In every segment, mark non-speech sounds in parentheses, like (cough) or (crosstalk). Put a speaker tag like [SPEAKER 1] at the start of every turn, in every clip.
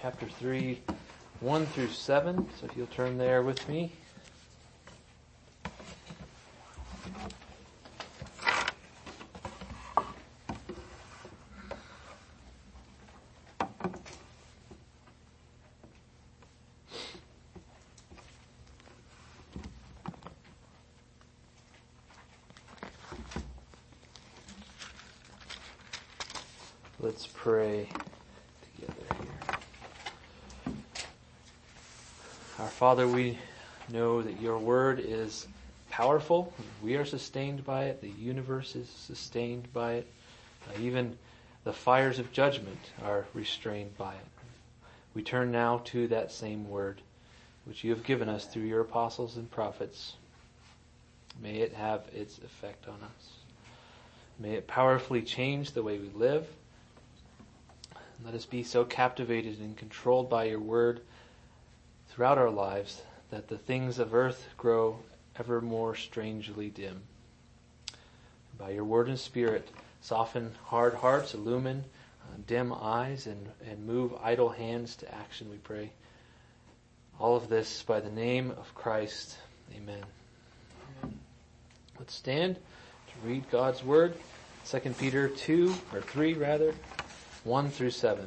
[SPEAKER 1] chapter 3, 1 through 7. So if you'll turn there with me. Let's pray together here. Our Father, we know that your word is powerful. We are sustained by it. The universe is sustained by it. Uh, even the fires of judgment are restrained by it. We turn now to that same word, which you have given us through your apostles and prophets. May it have its effect on us. May it powerfully change the way we live let us be so captivated and controlled by your word throughout our lives that the things of earth grow ever more strangely dim. By your word and spirit, soften hard hearts, illumine uh, dim eyes, and, and move idle hands to action, we pray. All of this by the name of Christ. Amen. Let's stand to read God's word. 2 Peter 2, or 3 rather, 1 through 7.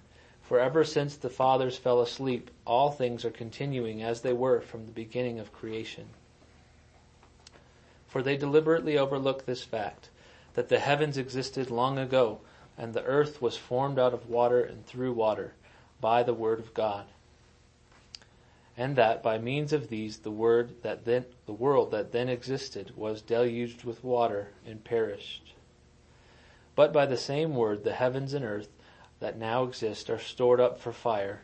[SPEAKER 1] For ever since the fathers fell asleep, all things are continuing as they were from the beginning of creation. For they deliberately overlook this fact, that the heavens existed long ago, and the earth was formed out of water and through water, by the word of God and that by means of these the word that then the world that then existed was deluged with water and perished. But by the same word the heavens and earth that now exist are stored up for fire,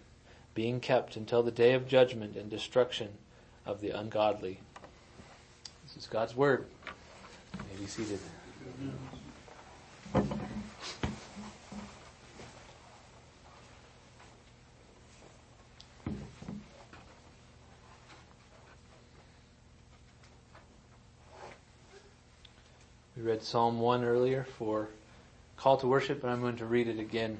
[SPEAKER 1] being kept until the day of judgment and destruction of the ungodly. This is God's word. You may be seated. We read Psalm 1 earlier for call to worship, but I'm going to read it again.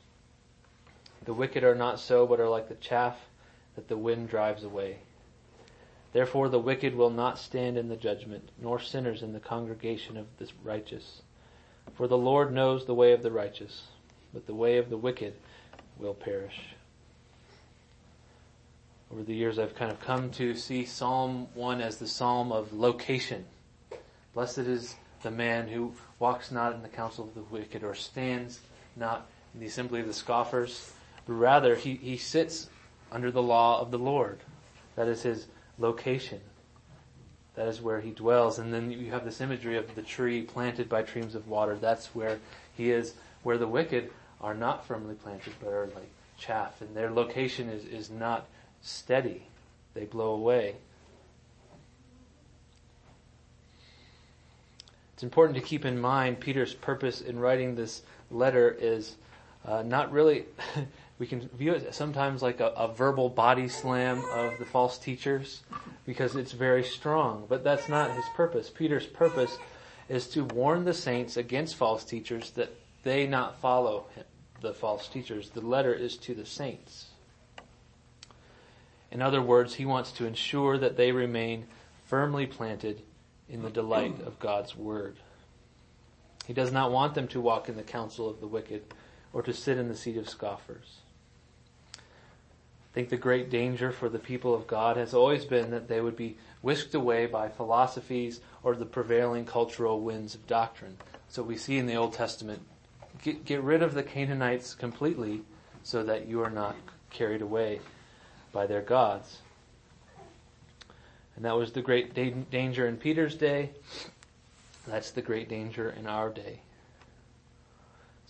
[SPEAKER 1] The wicked are not so, but are like the chaff that the wind drives away. Therefore the wicked will not stand in the judgment, nor sinners in the congregation of the righteous. For the Lord knows the way of the righteous, but the way of the wicked will perish. Over the years I've kind of come to see Psalm 1 as the psalm of location. Blessed is the man who walks not in the counsel of the wicked or stands not in the assembly of the scoffers, rather he, he sits under the law of the Lord. That is his location. That is where he dwells. And then you have this imagery of the tree planted by streams of water. That's where he is, where the wicked are not firmly planted, but are like chaff. And their location is, is not steady. They blow away. It's important to keep in mind Peter's purpose in writing this letter is uh, not really, (laughs) we can view it sometimes like a, a, verbal body slam of the false teachers because it's very strong, but that's not his purpose. Peter's purpose is to warn the saints against false teachers that they not follow him, the false teachers. The letter is to the saints. In other words, he wants to ensure that they remain firmly planted in the delight of God's Word. He does not want them to walk in the counsel of the wicked or to sit in the seat of scoffers. I think the great danger for the people of God has always been that they would be whisked away by philosophies or the prevailing cultural winds of doctrine. So we see in the Old Testament, get, get rid of the Canaanites completely so that you are not carried away by their gods. And that was the great da- danger in Peter's day. That's the great danger in our day.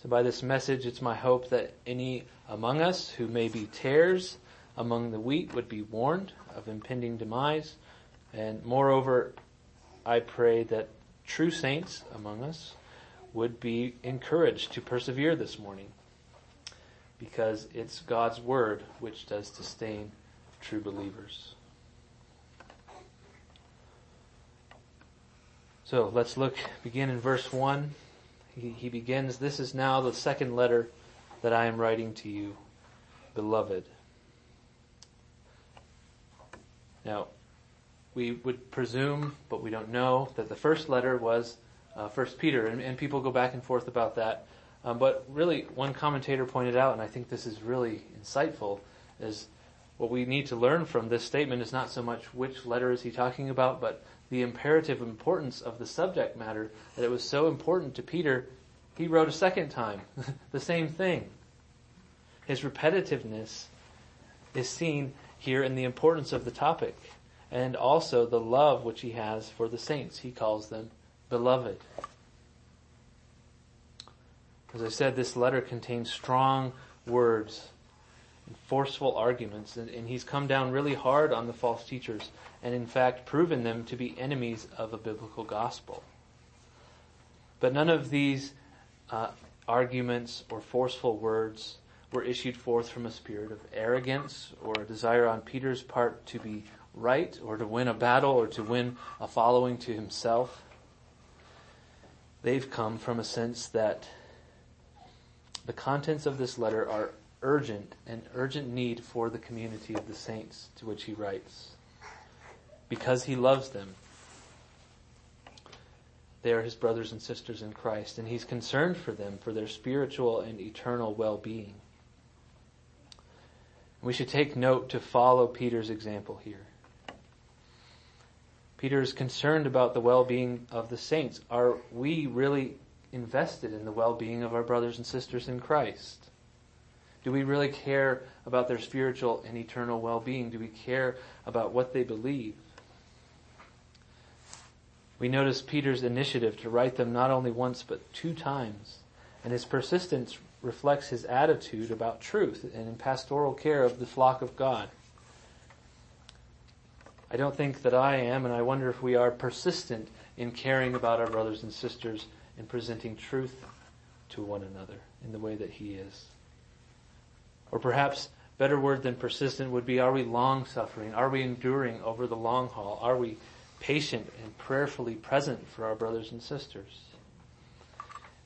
[SPEAKER 1] So by this message, it's my hope that any among us who may be tares among the wheat would be warned of impending demise. And moreover, I pray that true saints among us would be encouraged to persevere this morning because it's God's word which does sustain true believers. So let's look, begin in verse 1. He, he begins, This is now the second letter that I am writing to you, beloved. Now, we would presume, but we don't know, that the first letter was uh, First Peter, and, and, people go back and forth about that. Um, but really, one commentator pointed out, and I think this is really insightful, is what we need to learn from this statement is not so much which letter is he talking about, but the imperative importance of the subject matter, that it was so important to Peter, he wrote a second time (laughs) the same thing. His repetitiveness is seen here in the importance of the topic and also the love which he has for the saints. He calls them beloved. As I said, this letter contains strong words and forceful arguments, and, and, he's come down really hard on the false teachers, and in fact proven them to be enemies of a biblical gospel. But none of these uh, arguments or forceful words were issued forth from a spirit of arrogance or a desire on Peter's part to be right or to win a battle or to win a following to himself. They've come from a sense that the contents of this letter are urgent and urgent need for the community of the saints to which he writes. Because he loves them. They are his brothers and sisters in Christ, and he's concerned for them, for their spiritual and eternal well-being. We should take note to follow Peter's example here. Peter is concerned about the well-being of the saints. Are we really invested in the well-being of our brothers and sisters in Christ? Do we really care about their spiritual and eternal well-being? Do we care about what they believe? We notice Peter's initiative to write them not only once but two times, and his persistence reflects his attitude about truth and in pastoral care of the flock of God. I don't think that I am, and I wonder if we are persistent in caring about our brothers and sisters and presenting truth to one another in the way that he is. Or perhaps better word than persistent would be are we long suffering? Are we enduring over the long haul? Are we patient and prayerfully present for our brothers and sisters?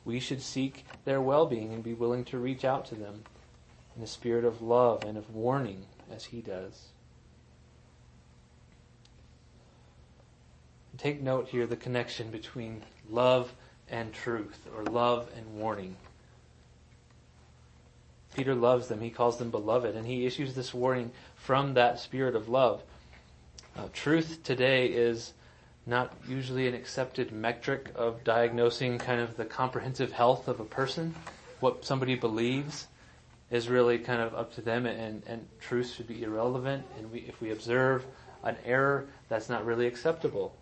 [SPEAKER 1] We should seek their well-being and be willing to reach out to them in a spirit of love and of warning as he does. take note here the connection between love and truth, or love and warning. Peter loves them. He calls them beloved, and he issues this warning from that spirit of love. Uh, truth today is not usually an accepted metric of diagnosing kind of the comprehensive health of a person. What somebody believes is really kind of up to them and, and truth should be irrelevant. And we, if we observe an error, that's not really acceptable.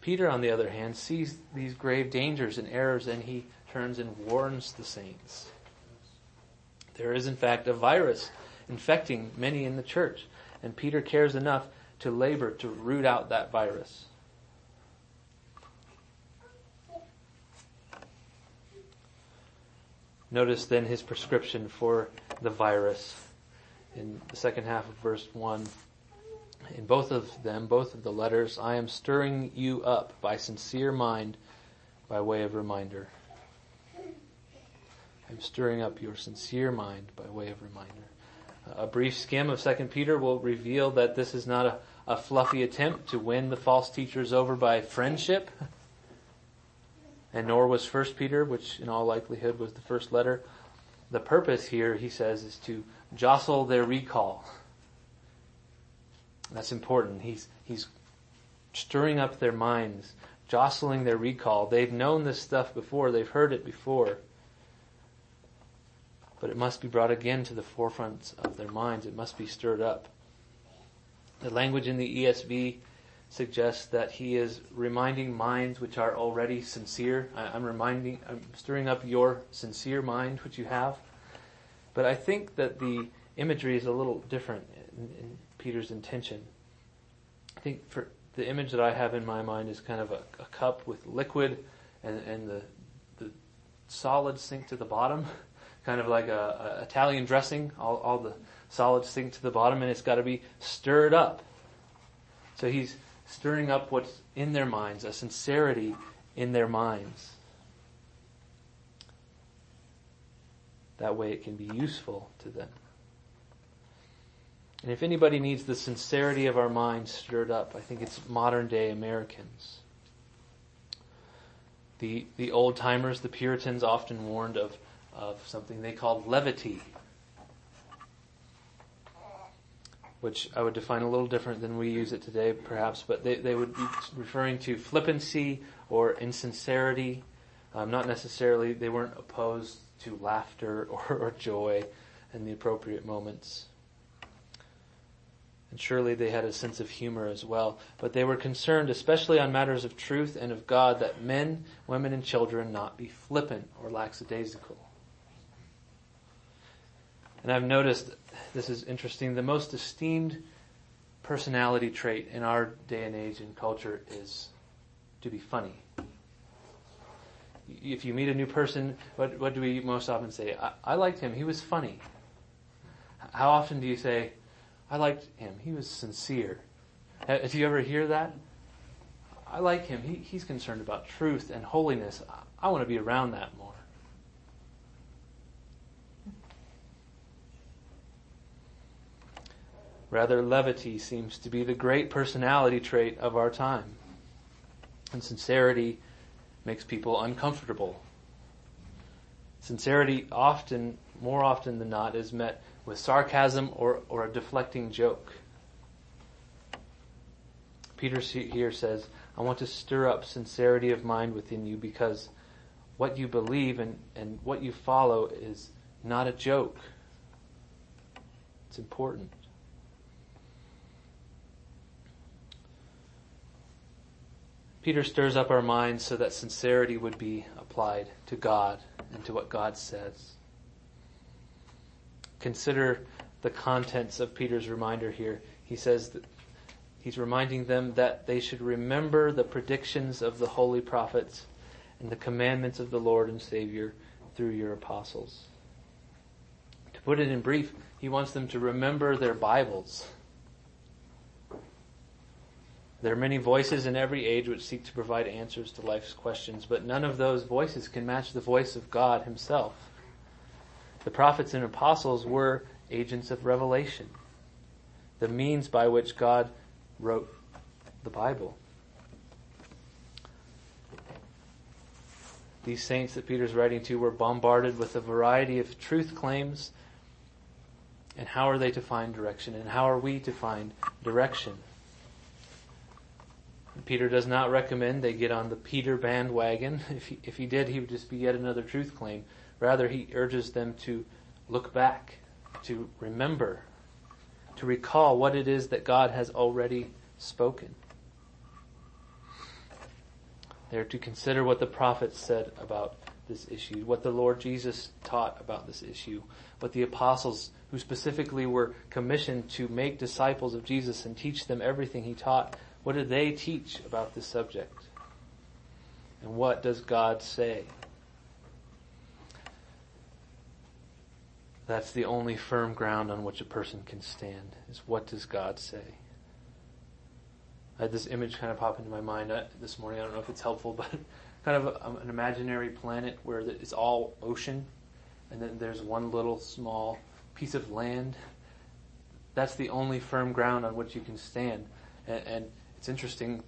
[SPEAKER 1] Peter, on the other hand, sees these grave dangers and errors and he turns and warns the saints. There is in fact a virus infecting many in the church and Peter cares enough to labor to root out that virus. Notice then his prescription for the virus in the second half of verse 1. In both of them, both of the letters, I am stirring you up by sincere mind by way of reminder. I'm stirring up your sincere mind by way of reminder. A brief skim of 2 Peter will reveal that this is not a, a fluffy attempt to win the false teachers over by friendship. and nor was First Peter, which in all likelihood was the first letter. The purpose here, he says, is to jostle their recall. That's important. He's, he's stirring up their minds, jostling their recall. They've known this stuff before, they've heard it before. But it must be brought again to the forefront of their minds. It must be stirred up. The language in the ESV suggests that he is reminding minds which are already sincere. I, am reminding, I'm stirring up your sincere mind which you have. But I think that the imagery is a little different in, in Peter's intention. I think for the image that I have in my mind is kind of a, a cup with liquid and, and the, the solids sink to the bottom, (laughs) kind of like a, a Italian dressing. All, all the solids sink to the bottom, and it's got to be stirred up. So he's stirring up what's in their minds, a sincerity in their minds. That way it can be useful to them. And if anybody needs the sincerity of our minds stirred up, I think it's modern day Americans. The, the old timers, the Puritans often warned of, of something they called levity which I would define a little different than we use it today, perhaps, but they, they would be referring to flippancy or insincerity. Um, not necessarily, they weren't opposed to laughter (laughs) or, or joy in the appropriate moments. And surely they had a sense of humor as well. But they were concerned, especially on matters of truth and of God, that men, women, and children not be flippant or lackadaisical. And I've noticed this is interesting. The most esteemed personality trait in our day and age and culture is to be funny. If you meet a new person, what, what do we most often say? I, I liked him. He was funny. How often do you say, I liked him. He was sincere. Do you ever hear that, I like him. He, he's concerned about truth and holiness. I, I want to be around that more. Rather, levity seems to be the great personality trait of our time. And sincerity makes people uncomfortable. Sincerity often, more often than not, is met with sarcasm or, or a deflecting joke. Peter here says, I want to stir up sincerity of mind within you because what you believe and, and what you follow is not a joke. It's important. Peter stirs up our minds so that sincerity would be applied to God and to what God says. Consider the contents of Peter's reminder here. He says that he's reminding them that they should remember the predictions of the holy prophets and the commandments of the Lord and Savior through your apostles. To put it in brief, he wants them to remember their Bibles there are many voices in every age which seek to provide answers to life's questions, but none of those voices can match the voice of God Himself. The prophets and apostles were agents of revelation, the means by which God wrote the Bible. These saints that Peter's writing to were bombarded with a variety of truth claims. And how are they to find direction? And how are we to find direction? Peter does not recommend they get on the Peter bandwagon. (laughs) If he, if he did, he would just be yet another truth claim. Rather, he urges them to look back, to remember, to recall what it is that God has already spoken. They are to consider what the prophets said about this issue, what the Lord Jesus taught about this issue, what the apostles who specifically were commissioned to make disciples of Jesus and teach them everything he taught what do they teach about this subject? And what does God say? That's the only firm ground on which a person can stand, is what does God say? I had this image kind of pop into my mind uh, this morning. I don't know if it's helpful, (laughs) but kind of a, um, an imaginary planet where it's all ocean, and then there's one little small piece of land. That's the only firm ground on which you can stand. And, and it's interesting.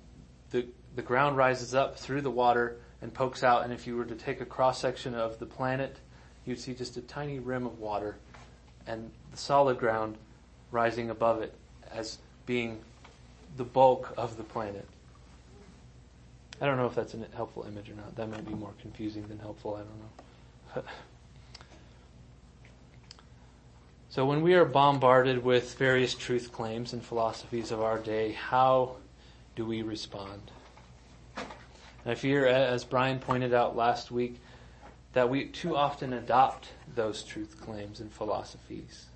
[SPEAKER 1] The, the ground rises up through the water and pokes out, and if you were to take a cross section of the planet, you'd see just a tiny rim of water and the solid ground rising above it as being the bulk of the planet. I don't know if that's a helpful image or not. That might be more confusing than helpful. I don't know. (laughs) so when we are bombarded with various truth claims and philosophies of our day, how do we respond? And I fear, as Brian pointed out last week, that we too often adopt those truth claims and philosophies.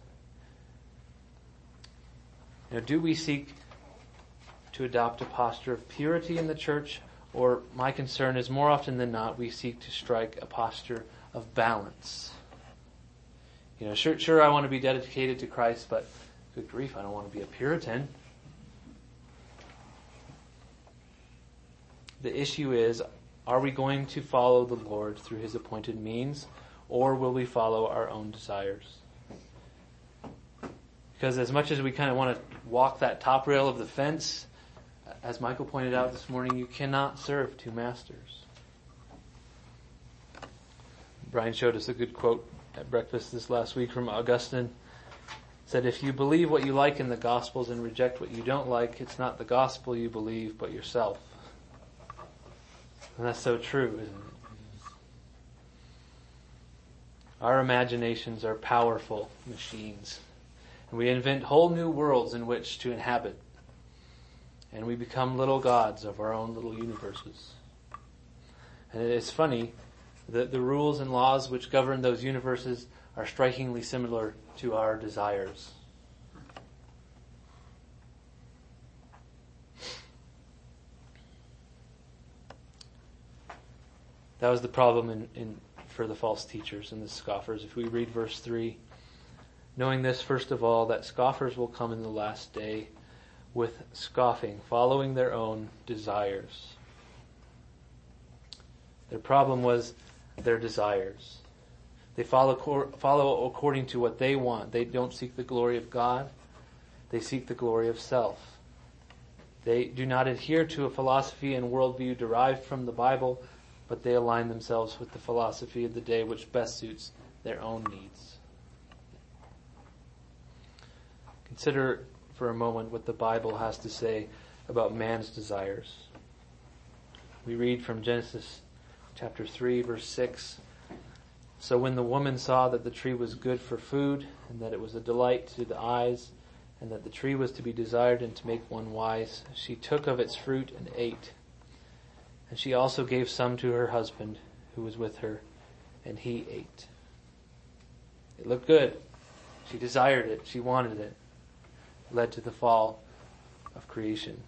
[SPEAKER 1] Now, do we seek to adopt a posture of purity in the church, or my concern is more often than not we seek to strike a posture of balance? You know, sure, sure, I want to be dedicated to Christ, but good grief, I don't want to be a Puritan. The issue is, are we going to follow the Lord through His appointed means, or will we follow our own desires? Because as much as we kind of want to walk that top rail of the fence, as Michael pointed out this morning, you cannot serve two masters. Brian showed us a good quote at breakfast this last week from Augustine. said, if you believe what you like in the Gospels and reject what you don't like, it's not the Gospel you believe, but yourself. And that's so true, isn't it? Our imaginations are powerful machines. And we invent whole new worlds in which to inhabit. And we become little gods of our own little universes. And it's funny that the rules and laws which govern those universes are strikingly similar to our desires. That was the problem in, in, for the false teachers and the scoffers. If we read verse 3, knowing this, first of all, that scoffers will come in the last day with scoffing, following their own desires. Their problem was their desires. They follow, follow according to what they want. They don't seek the glory of God. They seek the glory of self. They do not adhere to a philosophy and worldview derived from the Bible, but they align themselves with the philosophy of the day which best suits their own needs. Consider for a moment what the Bible has to say about man's desires. We read from Genesis chapter 3 verse 6. So when the woman saw that the tree was good for food and that it was a delight to the eyes and that the tree was to be desired and to make one wise, she took of its fruit and ate. And she also gave some to her husband who was with her, and he ate. It looked good. She desired it. She wanted it. it led to the fall of creation.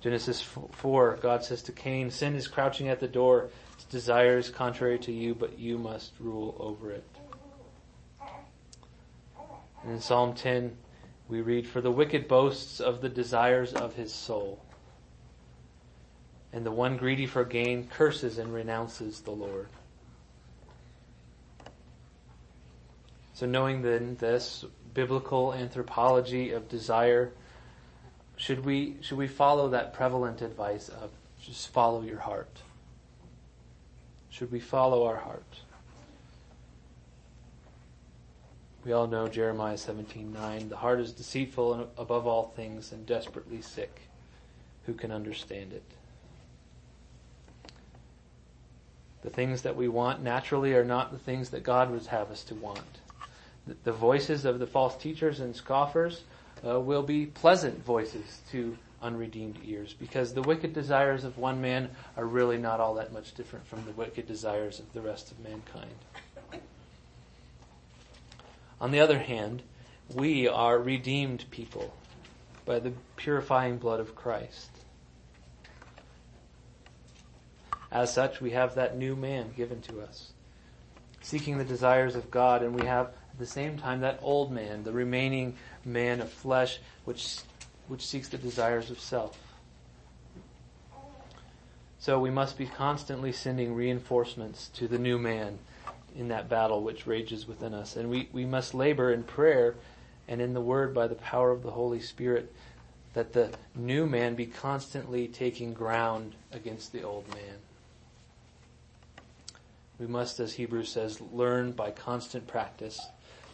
[SPEAKER 1] Genesis 4, God says to Cain, Sin is crouching at the door. Its desire is contrary to you, but you must rule over it. And in Psalm 10, we read, For the wicked boasts of the desires of his soul and the one greedy for gain curses and renounces the Lord. So knowing then this biblical anthropology of desire, should we, should we follow that prevalent advice of just follow your heart? Should we follow our heart? We all know Jeremiah 17:9, the heart is deceitful above all things and desperately sick. Who can understand it? The things that we want naturally are not the things that God would have us to want. The voices of the false teachers and scoffers uh, will be pleasant voices to unredeemed ears because the wicked desires of one man are really not all that much different from the wicked desires of the rest of mankind. On the other hand, we are redeemed people by the purifying blood of Christ. As such, we have that new man given to us, seeking the desires of God, and we have at the same time that old man, the remaining man of flesh, which, which seeks the desires of self. So we must be constantly sending reinforcements to the new man in that battle which rages within us. And we, we must labor in prayer and in the word by the power of the Holy Spirit that the new man be constantly taking ground against the old man. We must, as Hebrews says, learn by constant practice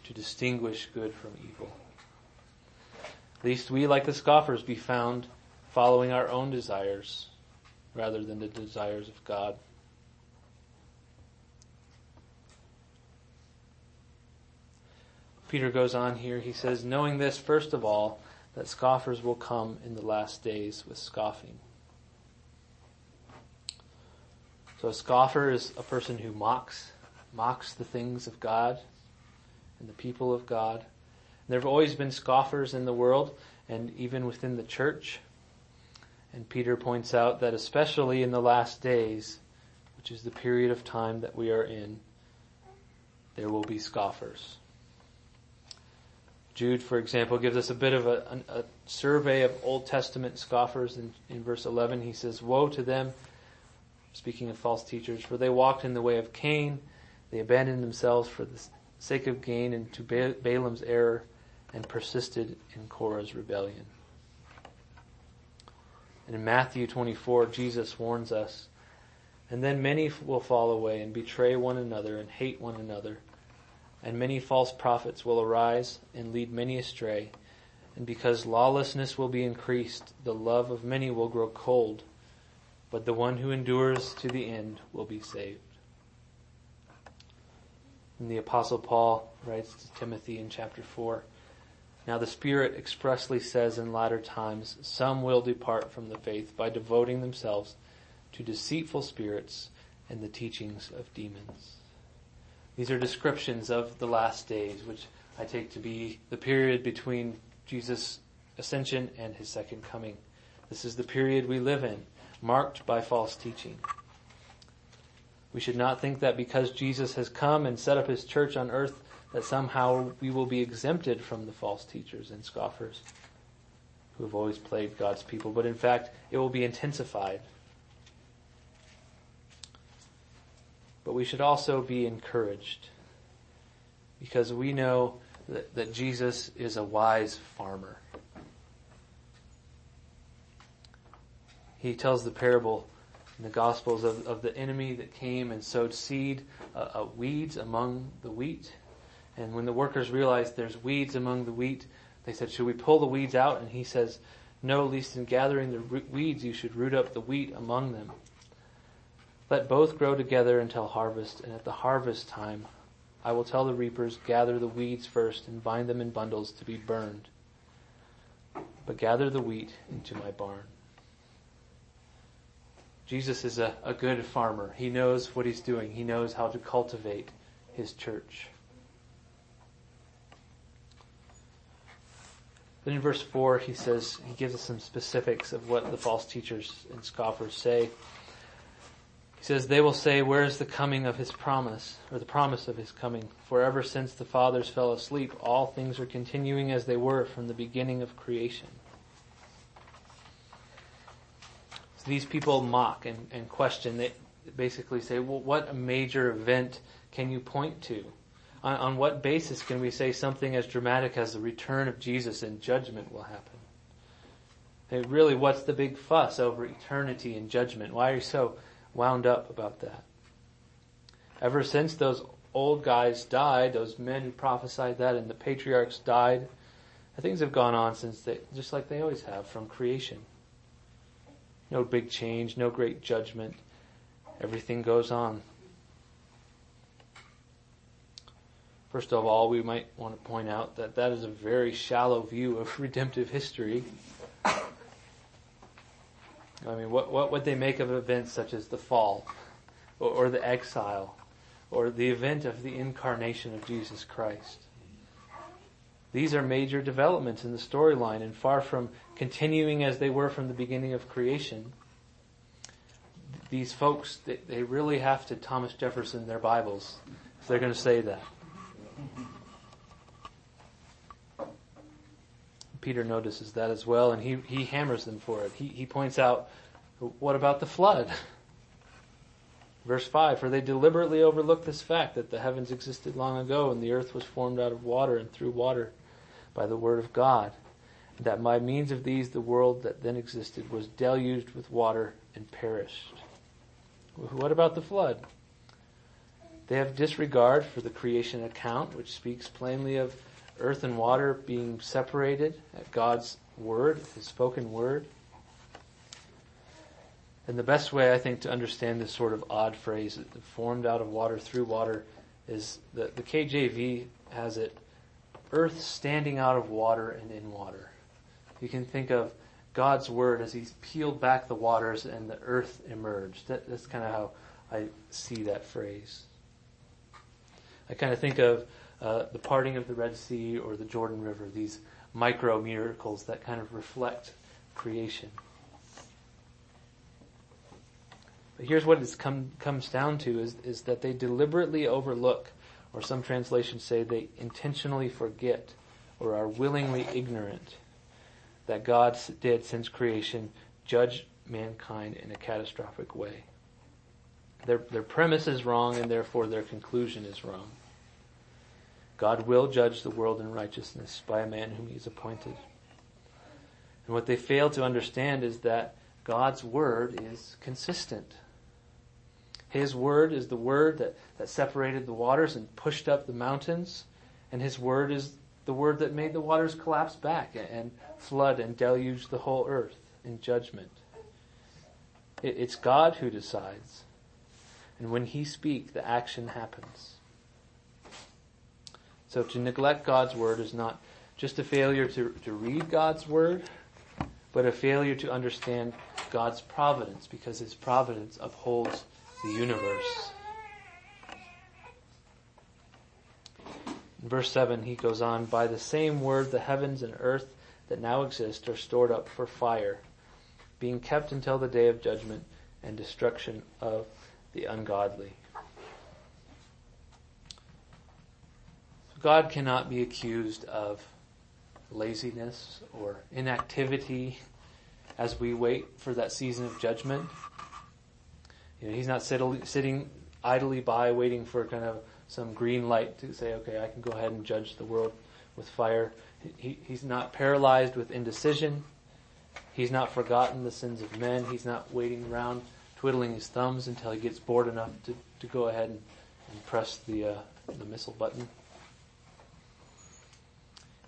[SPEAKER 1] to distinguish good from evil. Least we, like the scoffers, be found following our own desires rather than the desires of God. Peter goes on here. He says, knowing this, first of all, that scoffers will come in the last days with scoffing. So a scoffer is a person who mocks, mocks the things of God and the people of God. There have always been scoffers in the world and even within the church. And Peter points out that especially in the last days, which is the period of time that we are in, there will be scoffers. Jude, for example, gives us a bit of a, a, a survey of Old Testament scoffers. In, in verse 11, he says, Woe to them, speaking of false teachers, for they walked in the way of Cain. They abandoned themselves for the sake of gain into Balaam's error and persisted in Korah's rebellion. And in Matthew 24, Jesus warns us, And then many will fall away and betray one another and hate one another. And many false prophets will arise and lead many astray. And because lawlessness will be increased, the love of many will grow cold. But the one who endures to the end will be saved. And the apostle Paul writes to Timothy in chapter 4, now the Spirit expressly says in latter times, some will depart from the faith by devoting themselves to deceitful spirits and the teachings of demons. These are descriptions of the last days, which I take to be the period between Jesus' ascension and his second coming. This is the period we live in, marked by false teaching. We should not think that because Jesus has come and set up his church on earth that somehow we will be exempted from the false teachers and scoffers who have always plagued God's people, but in fact, it will be intensified. But we should also be encouraged because we know that, that Jesus is a wise farmer. He tells the parable in the Gospels of, of the enemy that came and sowed seed, uh, uh, weeds among the wheat and when the workers realized there's weeds among the wheat, they said, should we pull the weeds out? And he says, no, least in gathering the weeds, you should root up the wheat among them. Let both grow together until harvest, and at the harvest time, I will tell the reapers, gather the weeds first and bind them in bundles to be burned. But gather the wheat into my barn. Jesus is a, a good farmer. He knows what he's doing. He knows how to cultivate his church. Then in verse 4, he says, he gives us some specifics of what the false teachers and scoffers say. He says, they will say, where is the coming of his promise, or the promise of his coming? For ever since the fathers fell asleep, all things are continuing as they were from the beginning of creation. So these people mock and, and question. They basically say, well, what major event can you point to? on, on what basis can we say something as dramatic as the return of Jesus and judgment will happen? Hey, really, what's the big fuss over eternity and judgment? Why are you so wound up about that? Ever since those old guys died, those men who prophesied that and the patriarchs died, things have gone on since they, just like they always have from creation. No big change, no great judgment. Everything goes on. First of all, we might want to point out that that is a very shallow view of (laughs) redemptive history. I mean, what, what would they make of events such as the fall, or, or the exile, or the event of the incarnation of Jesus Christ? These are major developments in the storyline, and far from continuing as they were from the beginning of creation, these folks, they, they really have to Thomas Jefferson their Bibles if they're going to say that. Peter notices that as well, and he, he hammers them for it. He, he points out, what about the flood? (laughs) Verse 5, for they deliberately overlooked this fact that the heavens existed long ago and the earth was formed out of water and through water by the word of God. That by means of these the world that then existed was deluged with water and perished. What about the flood? They have disregard for the creation account, which speaks plainly of earth and water being separated at God's word, his spoken word. And the best way, I think, to understand this sort of odd phrase, formed out of water through water, is that the KJV has it, earth standing out of water and in water. You can think of God's word as He's peeled back the waters and the earth emerged. That, that's kind of how I see that phrase. I kind of think of uh, the parting of the Red Sea or the Jordan River, these micro miracles that kind of reflect creation. But here's what it come, comes down to is, is that they deliberately overlook, or some translations say they intentionally forget, or are willingly ignorant that God did since creation judge mankind in a catastrophic way. Their, their premise is wrong and therefore their conclusion is wrong. God will judge the world in righteousness by a man whom he has appointed. And what they fail to understand is that God's word is consistent. His word is the word that, that separated the waters and pushed up the mountains. And his word is the word that made the waters collapse back and flood and deluge the whole earth in judgment. It's God who decides. And when He speaks, the action happens. So to neglect God's word is not just a failure to, to read God's word, but a failure to understand God's providence because His providence upholds the universe. In verse 7, he goes on, By the same word, the heavens and earth that now exist are stored up for fire, being kept until the day of judgment and destruction of the ungodly. God cannot be accused of laziness or inactivity as we wait for that season of judgment. You know, he's not sitting idly by waiting for kind of some green light to say, okay, I can go ahead and judge the world with fire. He, he's not paralyzed with indecision. He's not forgotten the sins of men. He's not waiting around twiddling his thumbs until he gets bored enough to, to go ahead and, and press the, uh, the missile button.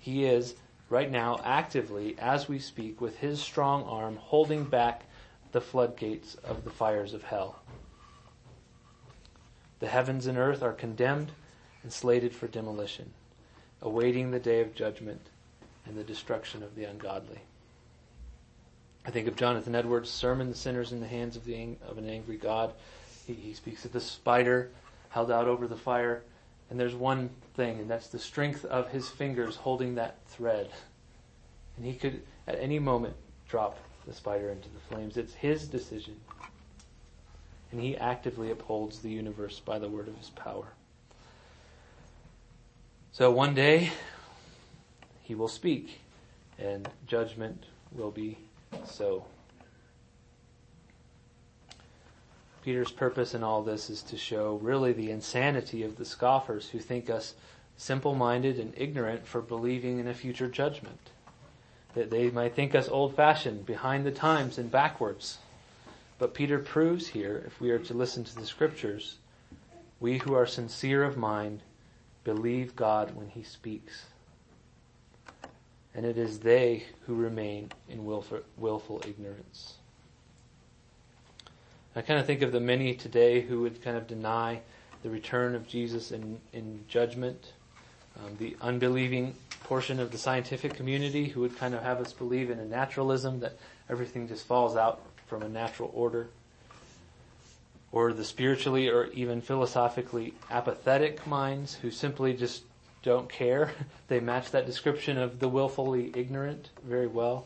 [SPEAKER 1] He is right now actively, as we speak, with his strong arm holding back the floodgates of the fires of hell. The heavens and earth are condemned and slated for demolition, awaiting the day of judgment and the destruction of the ungodly. I think of Jonathan Edwards' sermon, The Sinners in the Hands of, the, of an Angry God. He, he speaks of the spider held out over the fire, and there's one thing, and that's the strength of his fingers holding that thread. And he could, at any moment, drop the spider into the flames. It's his decision and he actively upholds the universe by the word of his power. So one day, he will speak, and judgment will be so. Peter's purpose in all this is to show really the insanity of the scoffers who think us simple minded and ignorant for believing in a future judgment. That they might think us old fashioned, behind the times, and backwards. But Peter proves here, if we are to listen to the scriptures, we who are sincere of mind believe God when he speaks. And it is they who remain in willful, willful ignorance. I kind of think of the many today who would kind of deny the return of Jesus in, in judgment. Um, the unbelieving portion of the scientific community who would kind of have us believe in a naturalism that everything just falls out from a natural order, or the spiritually or even philosophically apathetic minds who simply just don't care. (laughs) they match that description of the willfully ignorant very well.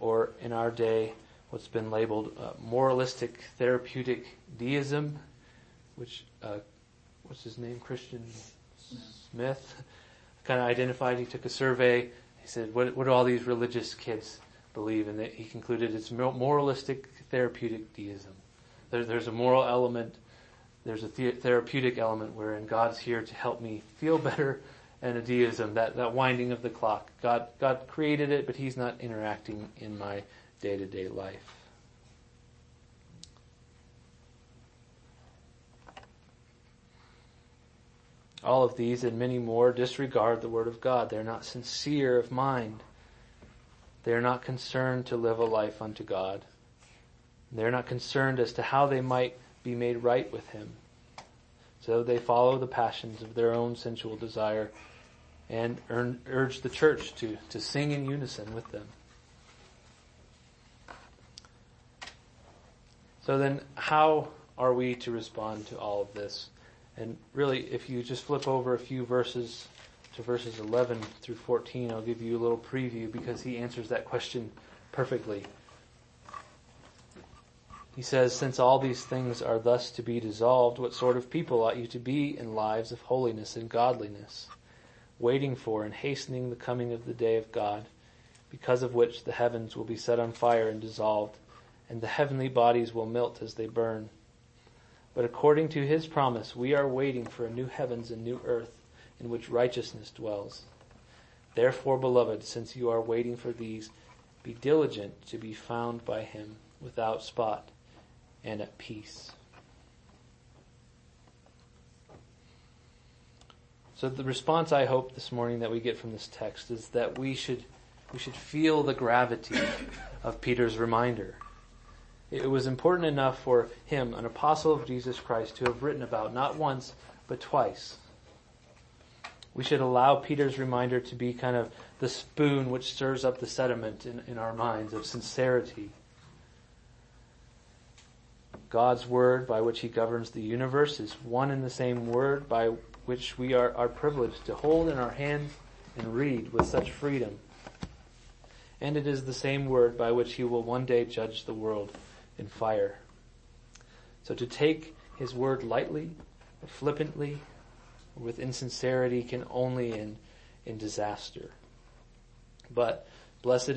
[SPEAKER 1] Or in our day, what's been labeled uh, moralistic therapeutic deism, which, uh, what's his name, Christian Smith, kind of identified. He took a survey. He said, what, what do all these religious kids believe, and that he concluded it's moralistic therapeutic deism. There, there's a moral element, there's a the- therapeutic element wherein God's here to help me feel better, and a deism, that, that winding of the clock. God, God created it, but He's not interacting in my day to day life. All of these and many more disregard the word of God. They're not sincere of mind. They are not concerned to live a life unto God. They're not concerned as to how they might be made right with Him. So they follow the passions of their own sensual desire and urge the church to, to sing in unison with them. So then, how are we to respond to all of this? And really, if you just flip over a few verses to verses 11 through 14, I'll give you a little preview because he answers that question perfectly. He says, Since all these things are thus to be dissolved, what sort of people ought you to be in lives of holiness and godliness, waiting for and hastening the coming of the day of God, because of which the heavens will be set on fire and dissolved, and the heavenly bodies will melt as they burn. But according to his promise, we are waiting for a new heavens and new earth in which righteousness dwells. Therefore, beloved, since you are waiting for these, be diligent to be found by him without spot and at peace. So the response I hope this morning that we get from this text is that we should we should feel the gravity of Peter's reminder. It was important enough for him, an apostle of Jesus Christ, to have written about not once but twice we should allow Peter's reminder to be kind of the spoon which stirs up the sediment in, in our minds of sincerity. God's word by which he governs the universe is one and the same word by which we are, are privileged to hold in our hands and read with such freedom. And it is the same word by which he will one day judge the world in fire. So to take his word lightly or flippantly with insincerity can only end in disaster. But blessed